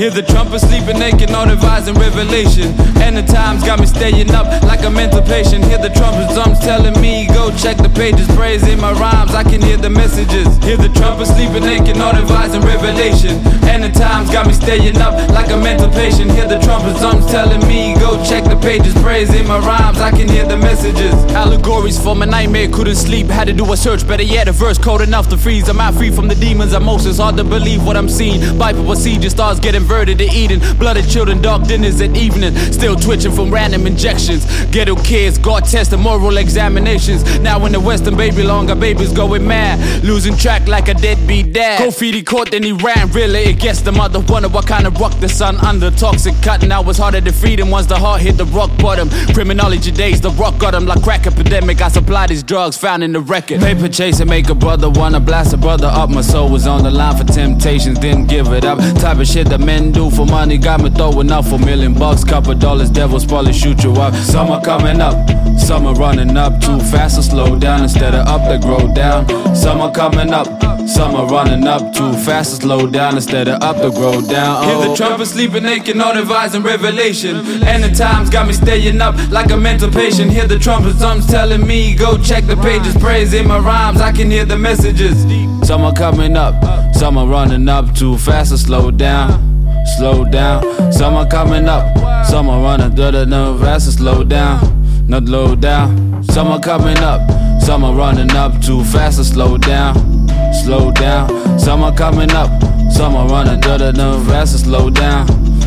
Hear the trumpet sleeping naked, on advising revelation. And the times got me staying up like a mental patient. Hear the trumpet drums telling me, go check the pages, praising my rhymes. I can hear the messages. Hear the trumpet sleeping naked, on advising revelation. And the times got me staying up like a mental patient. Hear the trumpet drums telling me, go check the pages, praising my rhymes. I can hear the messages. Allegories for my nightmare, couldn't sleep. Had to do a search, better yet, a verse cold enough to freeze. I'm out free from the demons' emotions. Hard to believe what I'm seeing. Bible procedure stars get inverted to eating. Blooded children, dark dinners at evening. Still twitching from random injections. Ghetto kids, God test and moral examinations. Now in the Western baby longer, babies going mad. Losing track like a deadbeat dad. Graffiti caught, then he ran. Really, it gets the mother wonder what kind of rock the sun under. Toxic cut, now it's harder to freedom once the heart hit the rock bottom. Criminology days, the rock got him like crack epidemic. I supply these drugs found in the record. Paper chasing, make a brother wanna blast a brother up. My soul was on the line for temptations, didn't give it up. Type of shit that men do for money got me throwing up for million bucks. Couple dollars, devils probably shoot you up. Summer coming up, summer running up too fast to slow down. Instead of up, they grow down. Some are coming up. some are running up too fast to slow down instead of up to grow down. Oh. Hear the oh. trumpet sleeping naked, on advising revelation. And the times got me staying up like a mental patient. Hear the trumpet drums telling me, go check the pages, Praise in my rhymes. I can hear the messages. Some are coming up, some are running up too fast to slow down. Slow down, some are coming up, some are running, da da da, fast to slow down, not low down. Summer coming up, summer running up too fast to slow down slow down. Summer coming up, summer running, da da da, fast to slow down,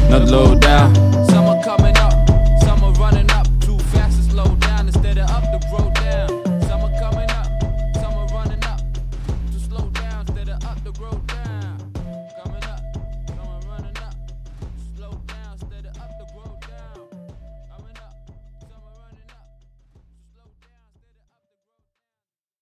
not low down.